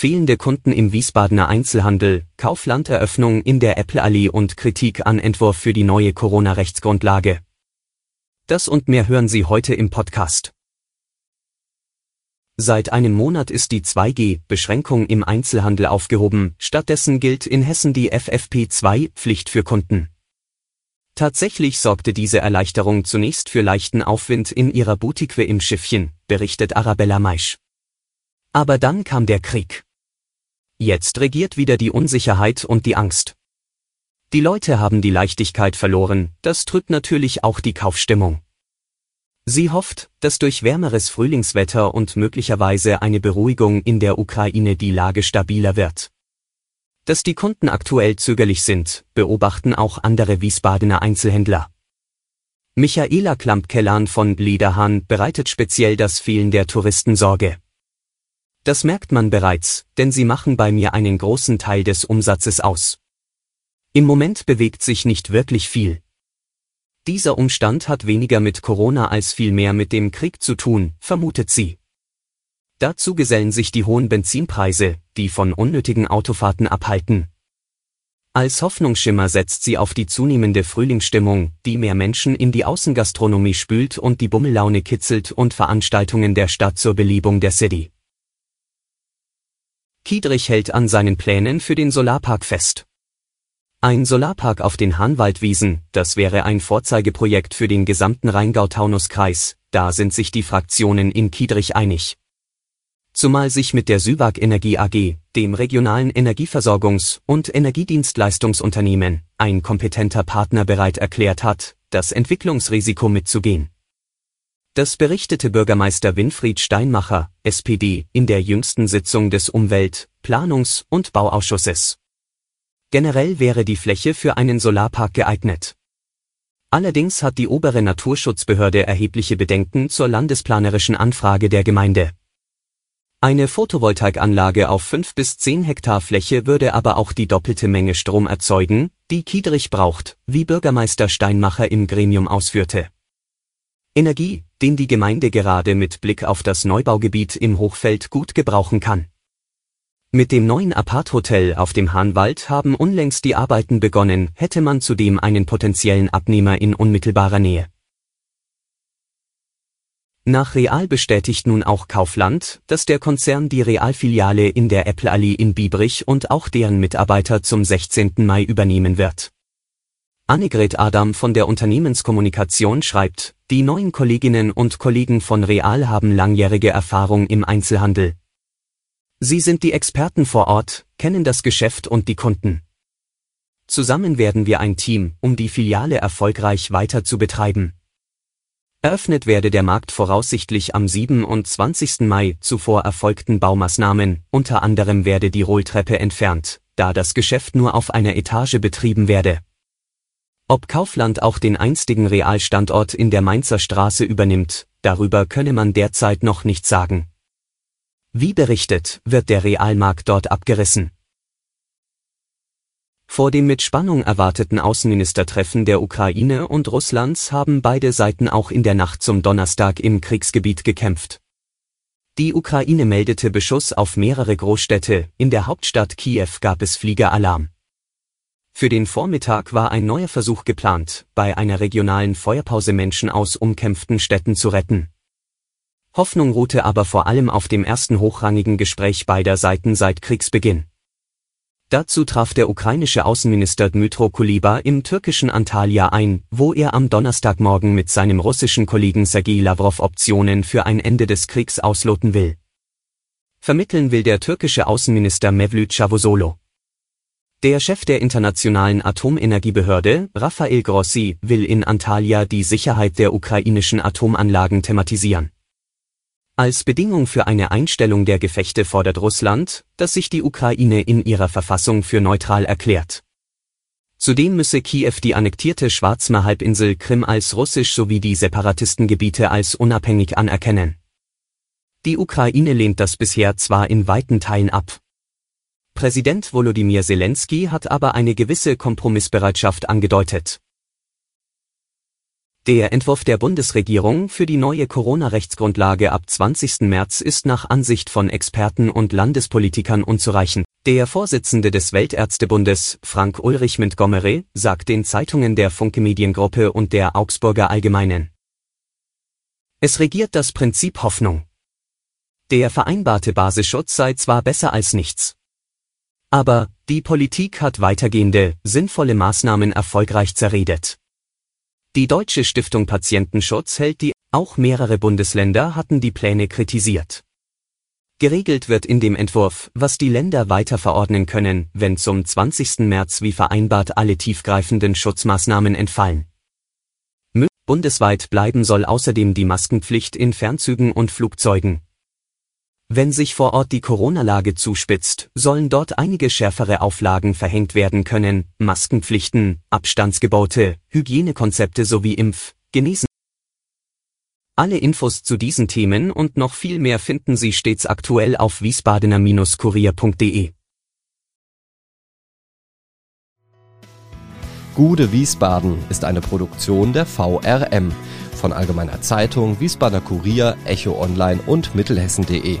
Fehlende Kunden im Wiesbadener Einzelhandel, Kauflanderöffnung in der Apple-Allee und Kritik an Entwurf für die neue Corona-Rechtsgrundlage. Das und mehr hören Sie heute im Podcast. Seit einem Monat ist die 2G-Beschränkung im Einzelhandel aufgehoben, stattdessen gilt in Hessen die FFP2-Pflicht für Kunden. Tatsächlich sorgte diese Erleichterung zunächst für leichten Aufwind in ihrer Boutique im Schiffchen, berichtet Arabella Maisch. Aber dann kam der Krieg. Jetzt regiert wieder die Unsicherheit und die Angst. Die Leute haben die Leichtigkeit verloren, das trübt natürlich auch die Kaufstimmung. Sie hofft, dass durch wärmeres Frühlingswetter und möglicherweise eine Beruhigung in der Ukraine die Lage stabiler wird. Dass die Kunden aktuell zögerlich sind, beobachten auch andere Wiesbadener Einzelhändler. Michaela Klamp-Kellan von Liederhahn bereitet speziell das Fehlen der Touristen Sorge. Das merkt man bereits, denn sie machen bei mir einen großen Teil des Umsatzes aus. Im Moment bewegt sich nicht wirklich viel. Dieser Umstand hat weniger mit Corona als vielmehr mit dem Krieg zu tun, vermutet sie. Dazu gesellen sich die hohen Benzinpreise, die von unnötigen Autofahrten abhalten. Als Hoffnungsschimmer setzt sie auf die zunehmende Frühlingsstimmung, die mehr Menschen in die Außengastronomie spült und die Bummellaune kitzelt und Veranstaltungen der Stadt zur Belebung der City. Kiedrich hält an seinen Plänen für den Solarpark fest. Ein Solarpark auf den Hahnwaldwiesen, das wäre ein Vorzeigeprojekt für den gesamten Rheingau-Taunus-Kreis, da sind sich die Fraktionen in Kiedrich einig. Zumal sich mit der Süwag Energie AG, dem regionalen Energieversorgungs- und Energiedienstleistungsunternehmen, ein kompetenter Partner bereit erklärt hat, das Entwicklungsrisiko mitzugehen. Das berichtete Bürgermeister Winfried Steinmacher, SPD, in der jüngsten Sitzung des Umwelt-, Planungs- und Bauausschusses. Generell wäre die Fläche für einen Solarpark geeignet. Allerdings hat die obere Naturschutzbehörde erhebliche Bedenken zur landesplanerischen Anfrage der Gemeinde. Eine Photovoltaikanlage auf 5 bis 10 Hektar Fläche würde aber auch die doppelte Menge Strom erzeugen, die Kiedrich braucht, wie Bürgermeister Steinmacher im Gremium ausführte. Energie, den die Gemeinde gerade mit Blick auf das Neubaugebiet im Hochfeld gut gebrauchen kann. Mit dem neuen Apart-Hotel auf dem Hahnwald haben unlängst die Arbeiten begonnen, hätte man zudem einen potenziellen Abnehmer in unmittelbarer Nähe. Nach Real bestätigt nun auch Kaufland, dass der Konzern die Realfiliale in der Apple-Allee in Biebrich und auch deren Mitarbeiter zum 16. Mai übernehmen wird. Annegret Adam von der Unternehmenskommunikation schreibt, die neuen Kolleginnen und Kollegen von Real haben langjährige Erfahrung im Einzelhandel. Sie sind die Experten vor Ort, kennen das Geschäft und die Kunden. Zusammen werden wir ein Team, um die Filiale erfolgreich weiter zu betreiben. Eröffnet werde der Markt voraussichtlich am 27. Mai, zuvor erfolgten Baumaßnahmen, unter anderem werde die Rolltreppe entfernt, da das Geschäft nur auf einer Etage betrieben werde. Ob Kaufland auch den einstigen Realstandort in der Mainzer Straße übernimmt, darüber könne man derzeit noch nicht sagen. Wie berichtet, wird der Realmarkt dort abgerissen. Vor dem mit Spannung erwarteten Außenministertreffen der Ukraine und Russlands haben beide Seiten auch in der Nacht zum Donnerstag im Kriegsgebiet gekämpft. Die Ukraine meldete Beschuss auf mehrere Großstädte, in der Hauptstadt Kiew gab es Fliegeralarm. Für den Vormittag war ein neuer Versuch geplant, bei einer regionalen Feuerpause Menschen aus umkämpften Städten zu retten. Hoffnung ruhte aber vor allem auf dem ersten hochrangigen Gespräch beider Seiten seit Kriegsbeginn. Dazu traf der ukrainische Außenminister Dmytro Kuleba im türkischen Antalya ein, wo er am Donnerstagmorgen mit seinem russischen Kollegen Sergei Lavrov Optionen für ein Ende des Kriegs ausloten will. Vermitteln will der türkische Außenminister Mevlüt Cavusoglu. Der Chef der Internationalen Atomenergiebehörde, Rafael Grossi, will in Antalya die Sicherheit der ukrainischen Atomanlagen thematisieren. Als Bedingung für eine Einstellung der Gefechte fordert Russland, dass sich die Ukraine in ihrer Verfassung für neutral erklärt. Zudem müsse Kiew die annektierte Schwarzmeerhalbinsel Krim als russisch sowie die Separatistengebiete als unabhängig anerkennen. Die Ukraine lehnt das bisher zwar in weiten Teilen ab. Präsident Volodymyr Zelensky hat aber eine gewisse Kompromissbereitschaft angedeutet. Der Entwurf der Bundesregierung für die neue Corona-Rechtsgrundlage ab 20. März ist nach Ansicht von Experten und Landespolitikern unzureichend. Der Vorsitzende des Weltärztebundes, Frank Ulrich Montgomery, sagt den Zeitungen der Funke Mediengruppe und der Augsburger Allgemeinen. Es regiert das Prinzip Hoffnung. Der vereinbarte Basisschutz sei zwar besser als nichts. Aber die Politik hat weitergehende, sinnvolle Maßnahmen erfolgreich zerredet. Die Deutsche Stiftung Patientenschutz hält die, auch mehrere Bundesländer hatten die Pläne kritisiert. Geregelt wird in dem Entwurf, was die Länder weiter verordnen können, wenn zum 20. März wie vereinbart alle tiefgreifenden Schutzmaßnahmen entfallen. Bundesweit bleiben soll außerdem die Maskenpflicht in Fernzügen und Flugzeugen, wenn sich vor Ort die Corona-Lage zuspitzt, sollen dort einige schärfere Auflagen verhängt werden können, Maskenpflichten, Abstandsgebote, Hygienekonzepte sowie Impf-, Genesen. Alle Infos zu diesen Themen und noch viel mehr finden Sie stets aktuell auf wiesbadener-kurier.de. Gude Wiesbaden ist eine Produktion der VRM von Allgemeiner Zeitung, Wiesbadener Kurier, Echo Online und Mittelhessen.de.